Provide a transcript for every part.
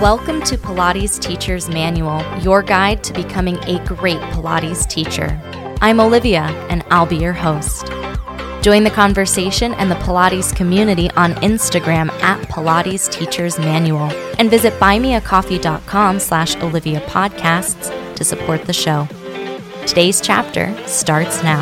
Welcome to Pilates Teacher's Manual, your guide to becoming a great Pilates teacher. I'm Olivia, and I'll be your host. Join the conversation and the Pilates community on Instagram at Pilates Teacher's Manual and visit buymeacoffee.com slash Olivia Podcasts to support the show. Today's chapter starts now.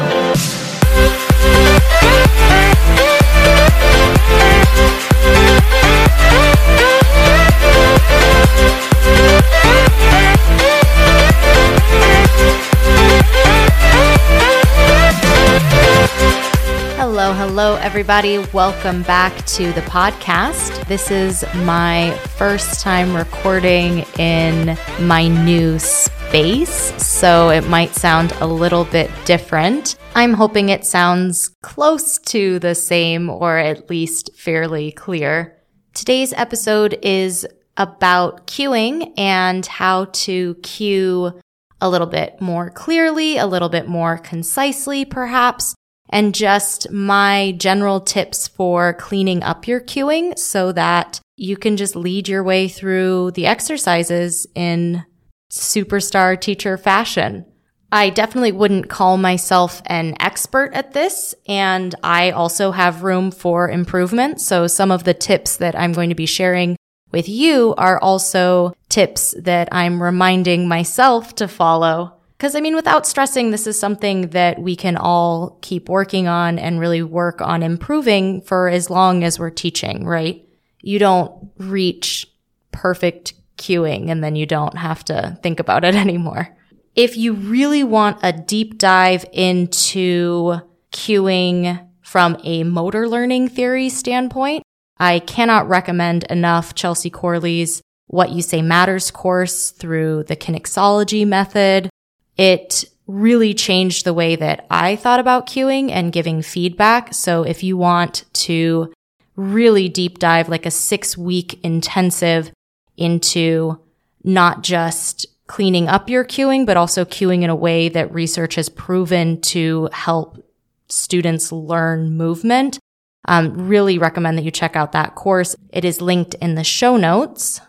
Hello, everybody. Welcome back to the podcast. This is my first time recording in my new space, so it might sound a little bit different. I'm hoping it sounds close to the same or at least fairly clear. Today's episode is about cueing and how to cue a little bit more clearly, a little bit more concisely, perhaps, and just my general tips for cleaning up your cueing so that you can just lead your way through the exercises in superstar teacher fashion. I definitely wouldn't call myself an expert at this, and I also have room for improvement. So some of the tips that I'm going to be sharing with you are also tips that I'm reminding myself to follow because I mean, without stressing, this is something that we can all keep working on and really work on improving for as long as we're teaching, right? You don't reach perfect cueing and then you don't have to think about it anymore. If you really want a deep dive into cueing from a motor learning theory standpoint, I cannot recommend enough Chelsea Corley's What You Say Matters course through the kinexology method it really changed the way that I thought about cueing and giving feedback. So if you want to really deep dive, like a six week intensive into not just cleaning up your cueing, but also cueing in a way that research has proven to help students learn movement. Um, really recommend that you check out that course. It is linked in the show notes.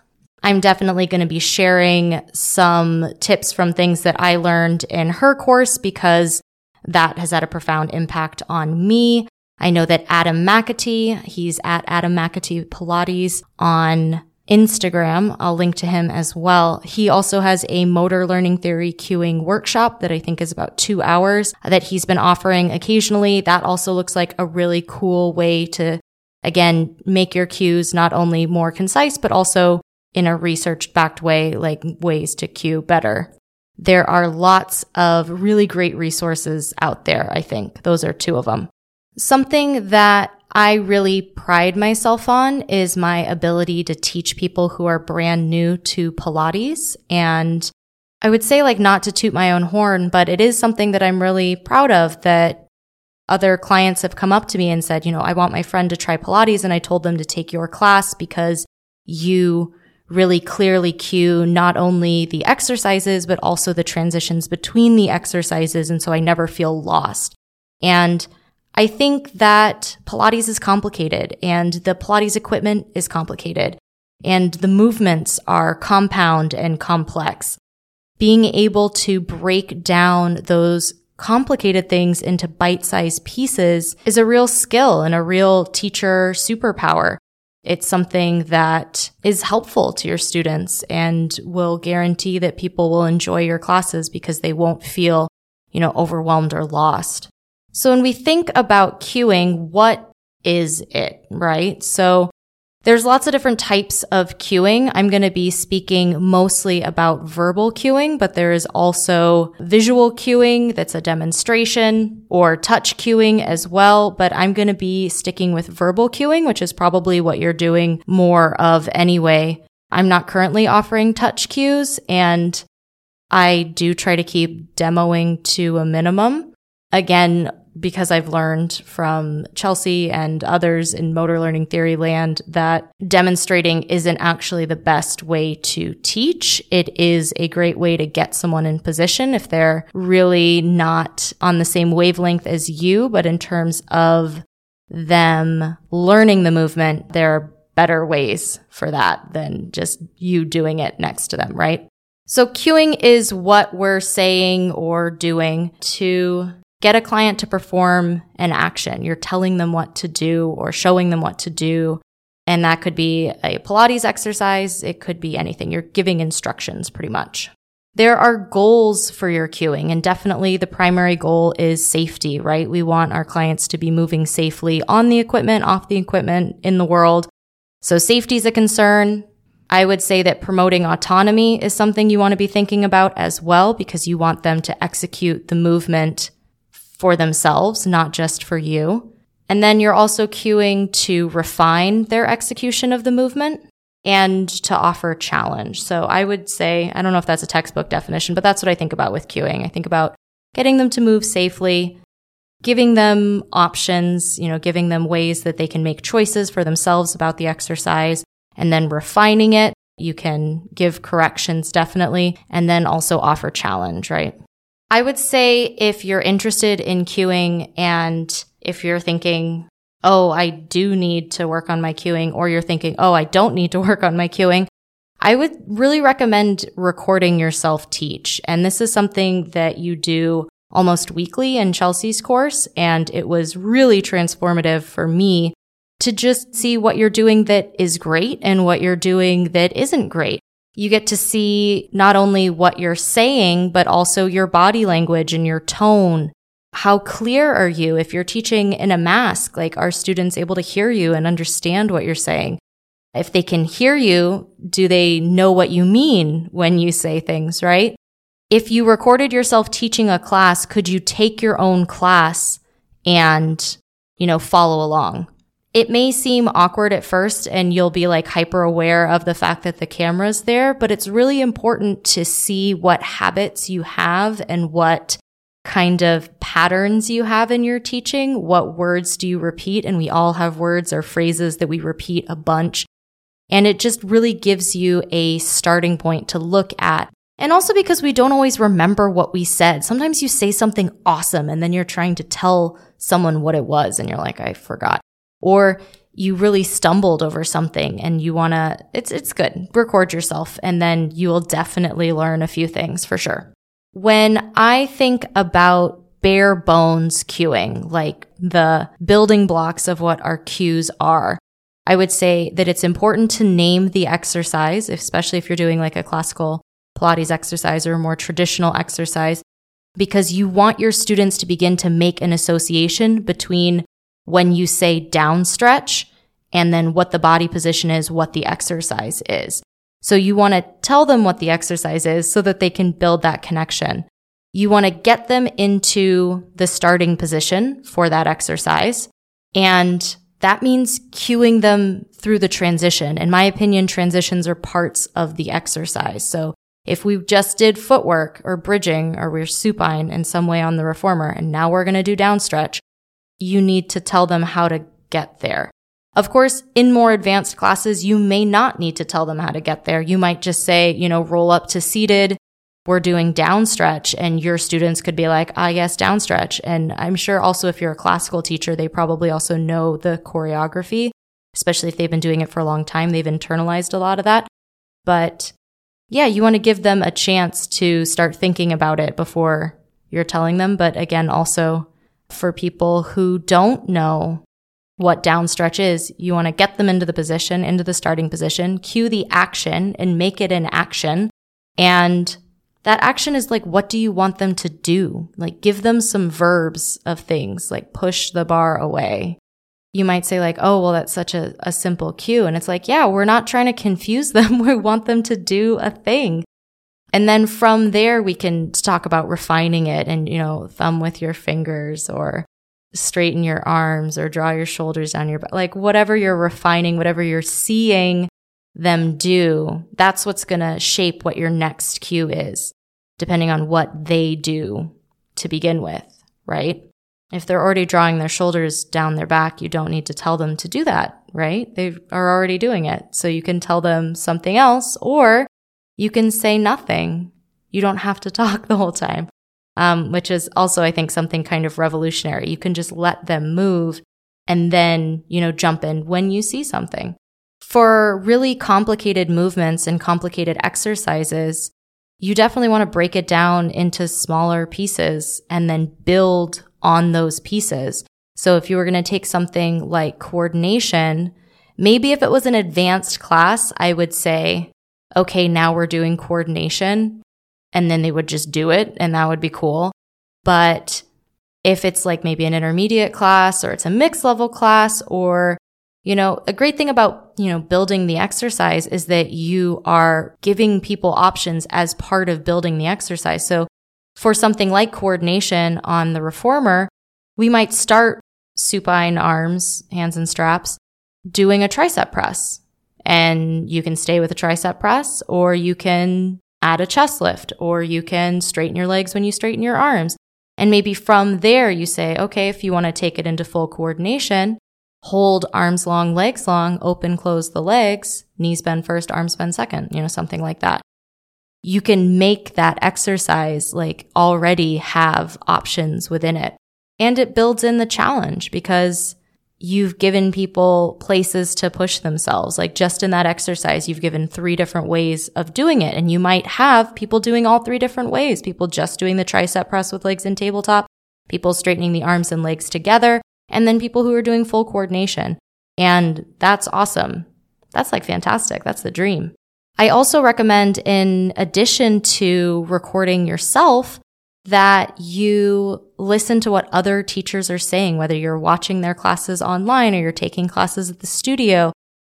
I'm definitely going to be sharing some tips from things that I learned in her course because that has had a profound impact on me. I know that Adam McAtee, he's at Adam McAtee Pilates on Instagram. I'll link to him as well. He also has a motor learning theory cueing workshop that I think is about two hours that he's been offering occasionally. That also looks like a really cool way to, again, make your cues not only more concise, but also in a research backed way, like ways to cue better. There are lots of really great resources out there, I think. Those are two of them. Something that I really pride myself on is my ability to teach people who are brand new to Pilates. And I would say like not to toot my own horn, but it is something that I'm really proud of that other clients have come up to me and said, you know, I want my friend to try Pilates. And I told them to take your class because you really clearly cue not only the exercises, but also the transitions between the exercises. And so I never feel lost. And I think that Pilates is complicated and the Pilates equipment is complicated and the movements are compound and complex. Being able to break down those complicated things into bite-sized pieces is a real skill and a real teacher superpower. It's something that is helpful to your students and will guarantee that people will enjoy your classes because they won't feel, you know, overwhelmed or lost. So when we think about cueing, what is it, right? So there's lots of different types of cueing. I'm going to be speaking mostly about verbal cueing, but there is also visual cueing that's a demonstration or touch cueing as well. But I'm going to be sticking with verbal cueing, which is probably what you're doing more of anyway. I'm not currently offering touch cues and I do try to keep demoing to a minimum. Again, because I've learned from Chelsea and others in motor learning theory land that demonstrating isn't actually the best way to teach. It is a great way to get someone in position if they're really not on the same wavelength as you, but in terms of them learning the movement, there are better ways for that than just you doing it next to them, right? So cueing is what we're saying or doing to get a client to perform an action. You're telling them what to do or showing them what to do. And that could be a Pilates exercise. It could be anything. You're giving instructions pretty much. There are goals for your cueing, and definitely the primary goal is safety, right? We want our clients to be moving safely on the equipment, off the equipment, in the world. So safety is a concern. I would say that promoting autonomy is something you want to be thinking about as well, because you want them to execute the movement for themselves, not just for you. And then you're also cueing to refine their execution of the movement and to offer challenge. So I would say, I don't know if that's a textbook definition, but that's what I think about with cueing. I think about getting them to move safely, giving them options, you know, giving them ways that they can make choices for themselves about the exercise and then refining it. You can give corrections definitely and then also offer challenge, right? I would say if you're interested in cueing and if you're thinking, oh, I do need to work on my cueing, or you're thinking, oh, I don't need to work on my cueing, I would really recommend recording yourself teach. And this is something that you do almost weekly in Chelsea's course. And it was really transformative for me to just see what you're doing that is great and what you're doing that isn't great. You get to see not only what you're saying, but also your body language and your tone how clear are you if you're teaching in a mask? Like, are students able to hear you and understand what you're saying? If they can hear you, do they know what you mean when you say things, right? If you recorded yourself teaching a class, could you take your own class and, you know, follow along? It may seem awkward at first and you'll be like hyper aware of the fact that the camera's there, but it's really important to see what habits you have and what kind of patterns you have in your teaching. What words do you repeat? And we all have words or phrases that we repeat a bunch. And it just really gives you a starting point to look at. And also because we don't always remember what we said. Sometimes you say something awesome and then you're trying to tell someone what it was and you're like, I forgot. Or you really stumbled over something and you want to, it's, it's good. Record yourself and then you will definitely learn a few things for sure. When I think about bare bones cueing, like the building blocks of what our cues are, I would say that it's important to name the exercise, especially if you're doing like a classical Pilates exercise or a more traditional exercise, because you want your students to begin to make an association between when you say down stretch and then what the body position is, what the exercise is. So you want to tell them what the exercise is so that they can build that connection. You want to get them into the starting position for that exercise. And that means cueing them through the transition. In my opinion, transitions are parts of the exercise. So if we just did footwork or bridging or we're supine in some way on the reformer and now we're going to do downstretch, you need to tell them how to get there. Of course, in more advanced classes, you may not need to tell them how to get there. You might just say, you know, roll up to seated. We're doing downstretch and your students could be like, ah, yes, downstretch. And I'm sure also if you're a classical teacher, they probably also know the choreography, especially if they've been doing it for a long time. They've internalized a lot of that. But yeah, you want to give them a chance to start thinking about it before you're telling them. But again, also for people who don't know what downstretch is. You want to get them into the position, into the starting position, cue the action and make it an action. And that action is like, what do you want them to do? Like, give them some verbs of things, like push the bar away. You might say, like, oh, well, that's such a, a simple cue. And it's like, yeah, we're not trying to confuse them. we want them to do a thing. And then from there, we can talk about refining it and, you know, thumb with your fingers or straighten your arms or draw your shoulders down your back, like whatever you're refining, whatever you're seeing them do, that's what's going to shape what your next cue is, depending on what they do to begin with, right? If they're already drawing their shoulders down their back, you don't need to tell them to do that, right? They are already doing it. So you can tell them something else or you can say nothing. You don't have to talk the whole time um, which is also, I think, something kind of revolutionary. You can just let them move and then, you know, jump in when you see something. For really complicated movements and complicated exercises, you definitely want to break it down into smaller pieces and then build on those pieces. So if you were going to take something like coordination, maybe if it was an advanced class, I would say, okay, now we're doing coordination. And then they would just do it and that would be cool. But if it's like maybe an intermediate class or it's a mixed level class or you know, a great thing about, you know, building the exercise is that you are giving people options as part of building the exercise. So for something like coordination on the reformer, we might start supine arms, hands and straps, doing a tricep press. And you can stay with a tricep press or you can add a chest lift or you can straighten your legs when you straighten your arms. And maybe from there you say, okay, if you want to take it into full coordination, hold arms long, legs long, open, close the legs, knees bend first, arms bend second, you know, something like that. You can make that exercise like already have options within it. And it builds in the challenge because you've given people places to push themselves. Like just in that exercise, you've given three different ways of doing it. And you might have people doing all three different ways. People just doing the tricep press with legs and tabletop, people straightening the arms and legs together, and then people who are doing full coordination. And that's awesome. That's like fantastic. That's the dream. I also recommend in addition to recording yourself, that you listen to what other teachers are saying, whether you're watching their classes online or you're taking classes at the studio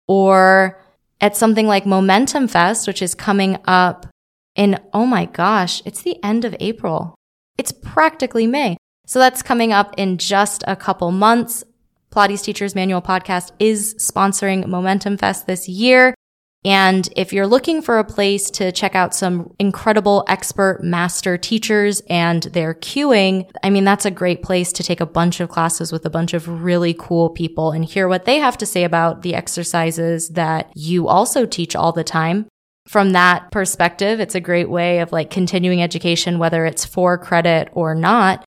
or at something like Momentum Fest, which is coming up in, oh my gosh, it's the end of April. It's practically May. So that's coming up in just a couple months. Pilates Teachers Manual Podcast is sponsoring Momentum Fest this year. And if you're looking for a place to check out some incredible expert master teachers and their cueing, I mean, that's a great place to take a bunch of classes with a bunch of really cool people and hear what they have to say about the exercises that you also teach all the time. From that perspective, it's a great way of like continuing education, whether it's for credit or not.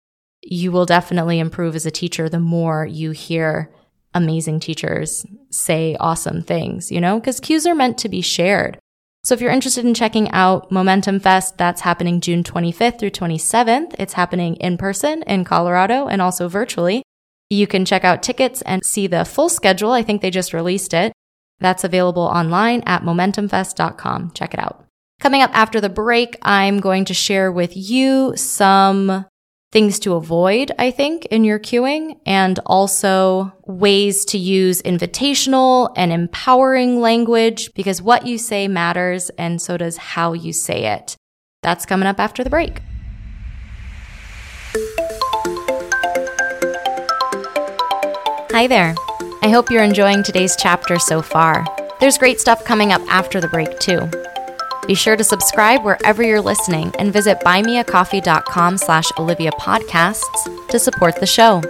You will definitely improve as a teacher the more you hear amazing teachers say awesome things, you know, because cues are meant to be shared. So if you're interested in checking out Momentum Fest, that's happening June 25th through 27th. It's happening in person in Colorado and also virtually. You can check out tickets and see the full schedule. I think they just released it. That's available online at momentumfest.com. Check it out. Coming up after the break, I'm going to share with you some things to avoid, I think, in your cueing and also ways to use invitational and empowering language because what you say matters and so does how you say it. That's coming up after the break. Hi there. I hope you're enjoying today's chapter so far. There's great stuff coming up after the break, too. Be sure to subscribe wherever you're listening and visit buymeacoffee.com slash Olivia Podcasts to support the show.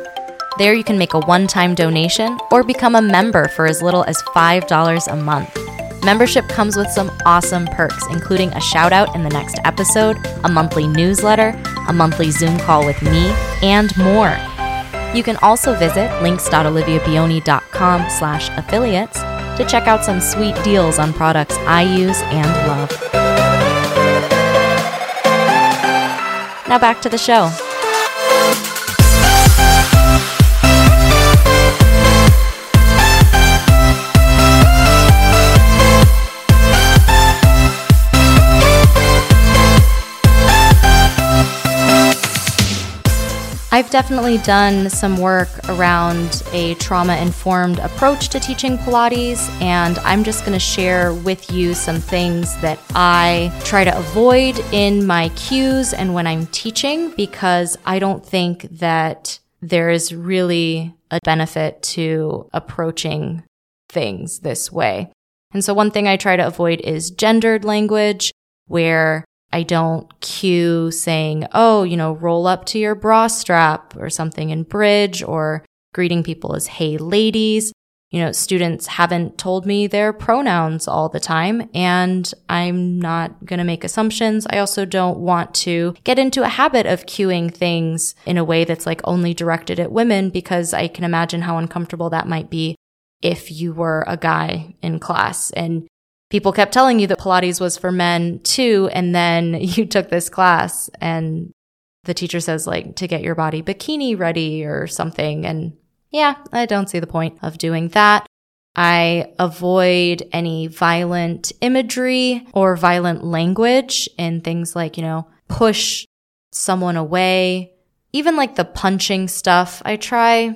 There you can make a one-time donation or become a member for as little as $5 a month. Membership comes with some awesome perks, including a shout out in the next episode, a monthly newsletter, a monthly Zoom call with me, and more. You can also visit links.oliviabioni.com slash affiliates to check out some sweet deals on products I use and love. Now back to the show. I've definitely done some work around a trauma informed approach to teaching Pilates, and I'm just going to share with you some things that I try to avoid in my cues and when I'm teaching because I don't think that there is really a benefit to approaching things this way. And so one thing I try to avoid is gendered language where I don't cue saying, oh, you know, roll up to your bra strap or something in bridge or greeting people as hey ladies. You know, students haven't told me their pronouns all the time and I'm not going to make assumptions. I also don't want to get into a habit of cueing things in a way that's like only directed at women because I can imagine how uncomfortable that might be if you were a guy in class and people kept telling you that Pilates was for men too. And then you took this class and the teacher says like to get your body bikini ready or something. And yeah, I don't see the point of doing that. I avoid any violent imagery or violent language in things like, you know, push someone away, even like the punching stuff. I try,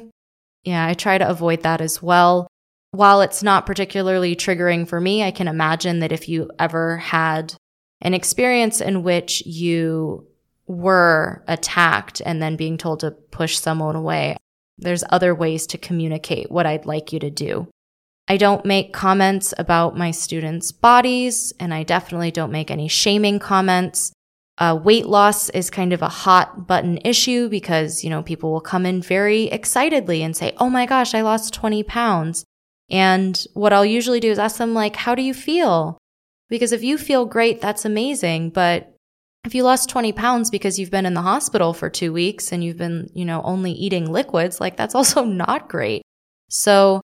yeah, I try to avoid that as well. While it's not particularly triggering for me, I can imagine that if you ever had an experience in which you were attacked and then being told to push someone away, there's other ways to communicate what I'd like you to do. I don't make comments about my students' bodies, and I definitely don't make any shaming comments. Uh, weight loss is kind of a hot button issue because, you know, people will come in very excitedly and say, Oh my gosh, I lost 20 pounds. And what I'll usually do is ask them, like, how do you feel? Because if you feel great, that's amazing. But if you lost 20 pounds because you've been in the hospital for two weeks and you've been, you know, only eating liquids, like that's also not great. So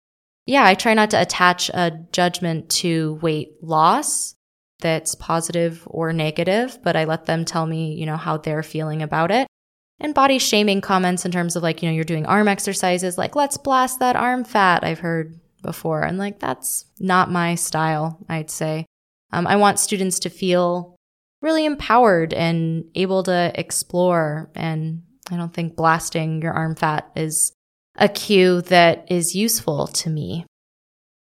yeah, I try not to attach a judgment to weight loss that's positive or negative, but I let them tell me, you know, how they're feeling about it. And body shaming comments in terms of like, you know, you're doing arm exercises, like, let's blast that arm fat. I've heard before. And like, that's not my style, I'd say. Um, I want students to feel really empowered and able to explore. And I don't think blasting your arm fat is a cue that is useful to me.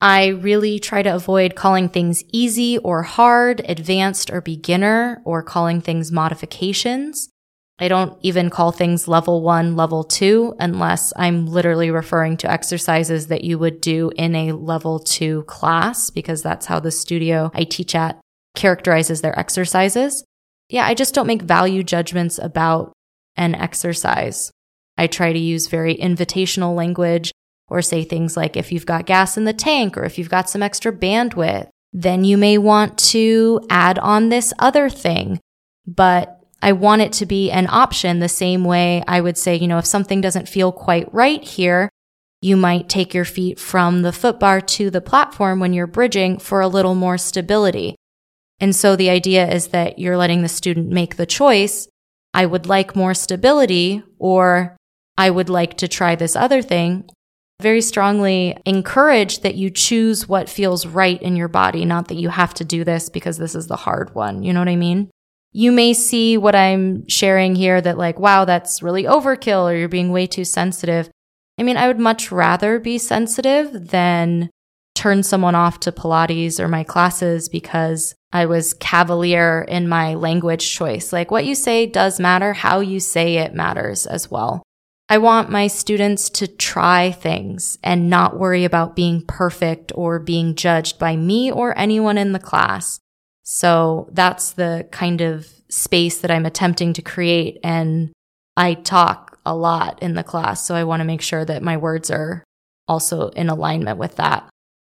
I really try to avoid calling things easy or hard, advanced or beginner, or calling things modifications. I don't even call things level one, level two, unless I'm literally referring to exercises that you would do in a level two class, because that's how the studio I teach at characterizes their exercises. Yeah, I just don't make value judgments about an exercise. I try to use very invitational language or say things like if you've got gas in the tank or if you've got some extra bandwidth, then you may want to add on this other thing. But I want it to be an option the same way I would say, you know, if something doesn't feel quite right here, you might take your feet from the footbar to the platform when you're bridging for a little more stability. And so the idea is that you're letting the student make the choice. I would like more stability or I would like to try this other thing. Very strongly encourage that you choose what feels right in your body, not that you have to do this because this is the hard one. You know what I mean? You may see what I'm sharing here that like, wow, that's really overkill or you're being way too sensitive. I mean, I would much rather be sensitive than turn someone off to Pilates or my classes because I was cavalier in my language choice. Like what you say does matter. How you say it matters as well. I want my students to try things and not worry about being perfect or being judged by me or anyone in the class. So that's the kind of space that I'm attempting to create. And I talk a lot in the class. So I want to make sure that my words are also in alignment with that.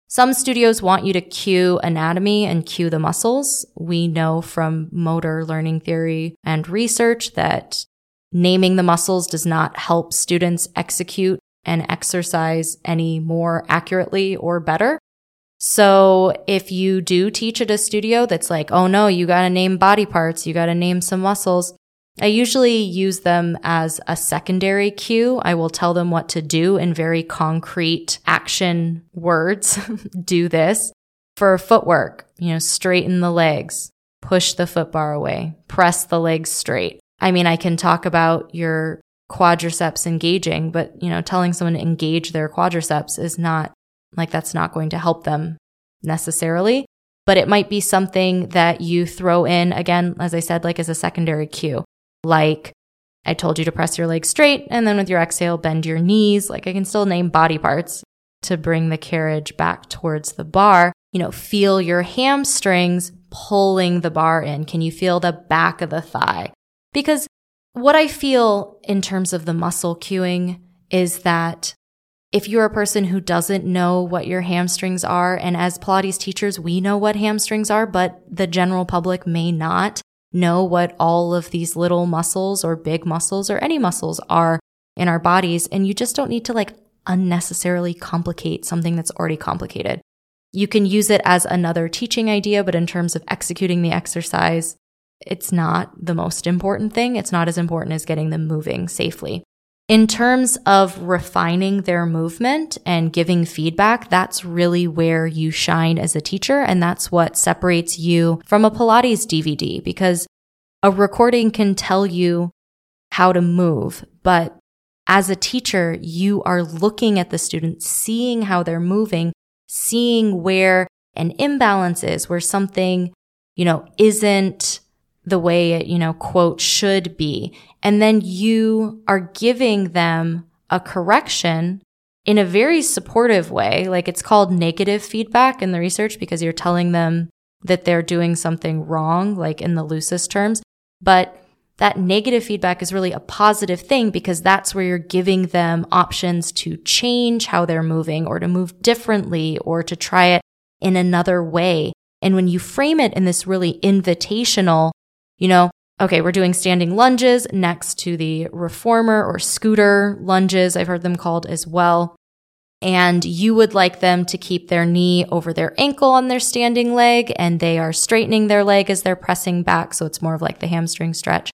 Some studios want you to cue anatomy and cue the muscles. We know from motor learning theory and research that naming the muscles does not help students execute and exercise any more accurately or better. So if you do teach at a studio that's like, oh no, you got to name body parts, you got to name some muscles. I usually use them as a secondary cue. I will tell them what to do in very concrete action words. do this for footwork, you know, straighten the legs, push the foot bar away, press the legs straight. I mean, I can talk about your quadriceps engaging, but you know, telling someone to engage their quadriceps is not like that's not going to help them necessarily, but it might be something that you throw in again, as I said, like as a secondary cue. Like I told you to press your legs straight and then with your exhale, bend your knees. Like I can still name body parts to bring the carriage back towards the bar. You know, feel your hamstrings pulling the bar in. Can you feel the back of the thigh? Because what I feel in terms of the muscle cueing is that if you're a person who doesn't know what your hamstrings are, and as Pilates teachers, we know what hamstrings are, but the general public may not know what all of these little muscles or big muscles or any muscles are in our bodies. And you just don't need to like unnecessarily complicate something that's already complicated. You can use it as another teaching idea, but in terms of executing the exercise, it's not the most important thing. It's not as important as getting them moving safely. In terms of refining their movement and giving feedback, that's really where you shine as a teacher. And that's what separates you from a Pilates DVD because a recording can tell you how to move, but as a teacher, you are looking at the student, seeing how they're moving, seeing where an imbalance is, where something, you know, isn't the way it, you know, quote, should be. And then you are giving them a correction in a very supportive way. Like it's called negative feedback in the research because you're telling them that they're doing something wrong, like in the loosest terms. But that negative feedback is really a positive thing because that's where you're giving them options to change how they're moving or to move differently or to try it in another way. And when you frame it in this really invitational, you know, okay, we're doing standing lunges next to the reformer or scooter lunges, I've heard them called as well. And you would like them to keep their knee over their ankle on their standing leg, and they are straightening their leg as they're pressing back. So it's more of like the hamstring stretch.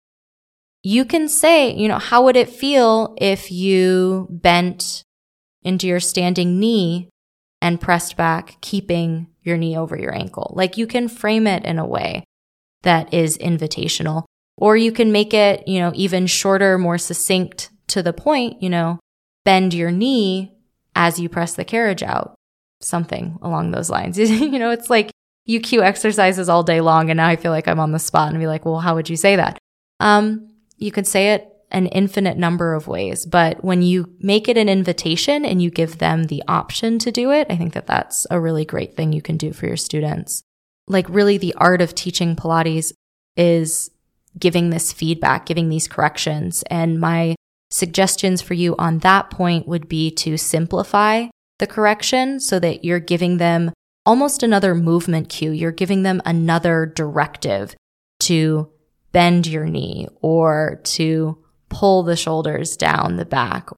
You can say, you know, how would it feel if you bent into your standing knee and pressed back, keeping your knee over your ankle? Like you can frame it in a way that is invitational. Or you can make it, you know, even shorter, more succinct to the point, you know, bend your knee as you press the carriage out. Something along those lines. you know, it's like you cue exercises all day long and now I feel like I'm on the spot and be like, well, how would you say that? Um, you could say it an infinite number of ways, but when you make it an invitation and you give them the option to do it, I think that that's a really great thing you can do for your students like really the art of teaching Pilates is giving this feedback, giving these corrections. And my suggestions for you on that point would be to simplify the correction so that you're giving them almost another movement cue. You're giving them another directive to bend your knee or to pull the shoulders down the back.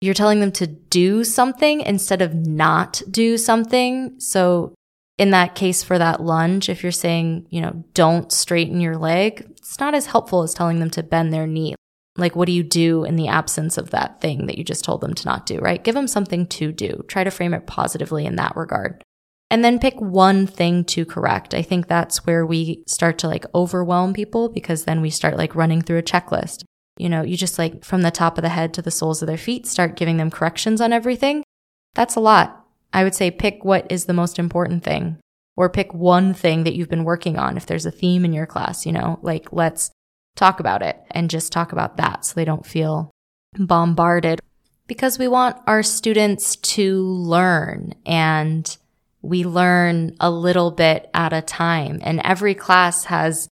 You're telling them to do something instead of not do something. So in that case for that lunge, if you're saying, you know, don't straighten your leg, it's not as helpful as telling them to bend their knee. Like, what do you do in the absence of that thing that you just told them to not do, right? Give them something to do. Try to frame it positively in that regard. And then pick one thing to correct. I think that's where we start to like overwhelm people because then we start like running through a checklist. You know, you just like from the top of the head to the soles of their feet start giving them corrections on everything. That's a lot. I would say pick what is the most important thing or pick one thing that you've been working on. If there's a theme in your class, you know, like let's talk about it and just talk about that so they don't feel bombarded because we want our students to learn and we learn a little bit at a time and every class has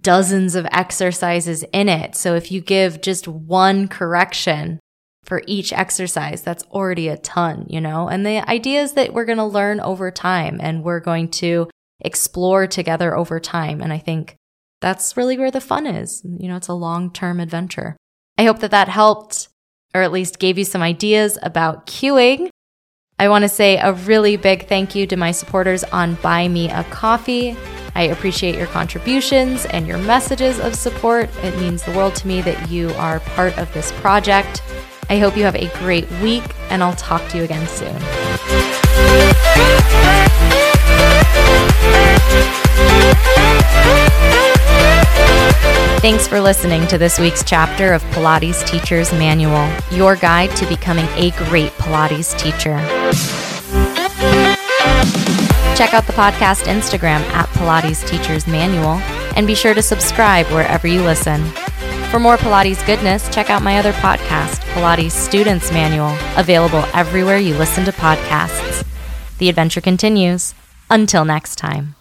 dozens of exercises in it. So if you give just one correction, for each exercise. That's already a ton, you know? And the idea is that we're going to learn over time and we're going to explore together over time. And I think that's really where the fun is. You know, it's a long term adventure. I hope that that helped or at least gave you some ideas about cueing. I want to say a really big thank you to my supporters on Buy Me a Coffee. I appreciate your contributions and your messages of support. It means the world to me that you are part of this project. I hope you have a great week, and I'll talk to you again soon. Thanks for listening to this week's chapter of Pilates Teacher's Manual, your guide to becoming a great Pilates teacher. Check out the podcast Instagram at Pilates Teacher's Manual and be sure to subscribe wherever you listen. For more Pilates goodness, check out my other podcast, Pilates Students Manual, available everywhere you listen to podcasts. The adventure continues. Until next time.